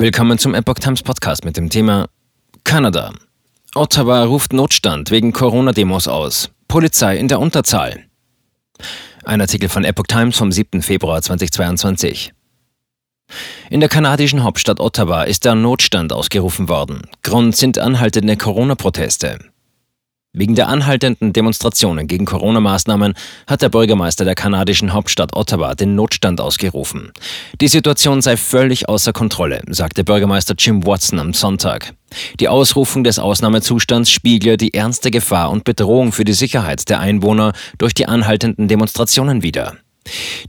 Willkommen zum Epoch Times Podcast mit dem Thema Kanada. Ottawa ruft Notstand wegen Corona-Demos aus. Polizei in der Unterzahl. Ein Artikel von Epoch Times vom 7. Februar 2022. In der kanadischen Hauptstadt Ottawa ist der Notstand ausgerufen worden. Grund sind anhaltende Corona-Proteste. Wegen der anhaltenden Demonstrationen gegen Corona-Maßnahmen hat der Bürgermeister der kanadischen Hauptstadt Ottawa den Notstand ausgerufen. Die Situation sei völlig außer Kontrolle, sagte Bürgermeister Jim Watson am Sonntag. Die Ausrufung des Ausnahmezustands spiegle die ernste Gefahr und Bedrohung für die Sicherheit der Einwohner durch die anhaltenden Demonstrationen wider.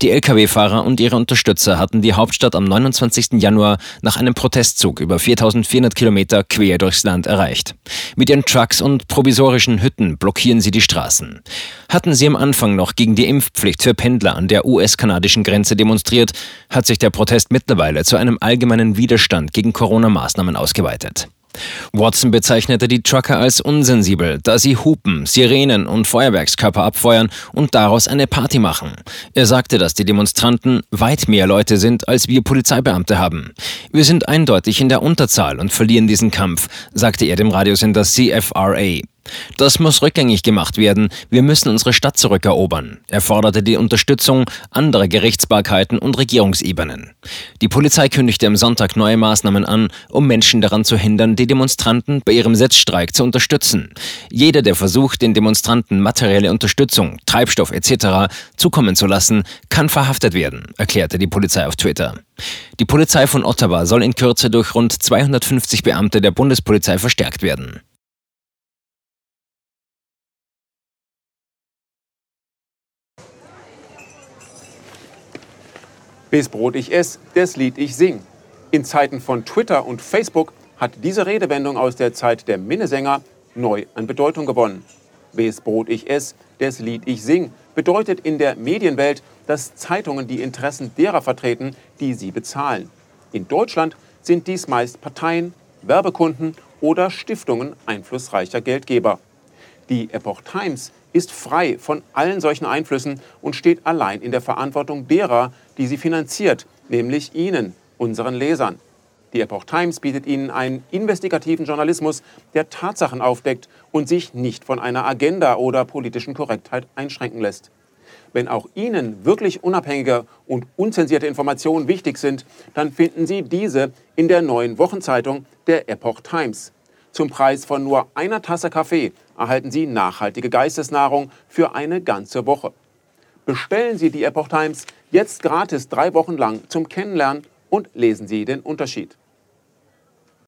Die Lkw-Fahrer und ihre Unterstützer hatten die Hauptstadt am 29. Januar nach einem Protestzug über 4400 Kilometer quer durchs Land erreicht. Mit ihren Trucks und provisorischen Hütten blockieren sie die Straßen. Hatten sie am Anfang noch gegen die Impfpflicht für Pendler an der US-kanadischen Grenze demonstriert, hat sich der Protest mittlerweile zu einem allgemeinen Widerstand gegen Corona-Maßnahmen ausgeweitet. Watson bezeichnete die Trucker als unsensibel, da sie Hupen, Sirenen und Feuerwerkskörper abfeuern und daraus eine Party machen. Er sagte, dass die Demonstranten weit mehr Leute sind, als wir Polizeibeamte haben. Wir sind eindeutig in der Unterzahl und verlieren diesen Kampf, sagte er dem Radiosender CFRA. Das muss rückgängig gemacht werden. Wir müssen unsere Stadt zurückerobern. Er forderte die Unterstützung anderer Gerichtsbarkeiten und Regierungsebenen. Die Polizei kündigte am Sonntag neue Maßnahmen an, um Menschen daran zu hindern, die Demonstranten bei ihrem Sitzstreik zu unterstützen. Jeder, der versucht, den Demonstranten materielle Unterstützung, Treibstoff etc. zukommen zu lassen, kann verhaftet werden, erklärte die Polizei auf Twitter. Die Polizei von Ottawa soll in Kürze durch rund 250 Beamte der Bundespolizei verstärkt werden. Bis Brot ich ess, das Lied ich sing. In Zeiten von Twitter und Facebook hat diese Redewendung aus der Zeit der Minnesänger neu an Bedeutung gewonnen. Bis Brot ich ess, das Lied ich sing bedeutet in der Medienwelt, dass Zeitungen die Interessen derer vertreten, die sie bezahlen. In Deutschland sind dies meist Parteien, Werbekunden oder Stiftungen einflussreicher Geldgeber. Die Epoch Times ist frei von allen solchen Einflüssen und steht allein in der Verantwortung derer, die sie finanziert, nämlich Ihnen, unseren Lesern. Die Epoch Times bietet Ihnen einen investigativen Journalismus, der Tatsachen aufdeckt und sich nicht von einer Agenda oder politischen Korrektheit einschränken lässt. Wenn auch Ihnen wirklich unabhängige und unzensierte Informationen wichtig sind, dann finden Sie diese in der neuen Wochenzeitung der Epoch Times. Zum Preis von nur einer Tasse Kaffee erhalten Sie nachhaltige Geistesnahrung für eine ganze Woche. Bestellen Sie die Epoch Times jetzt gratis drei Wochen lang zum Kennenlernen und lesen Sie den Unterschied.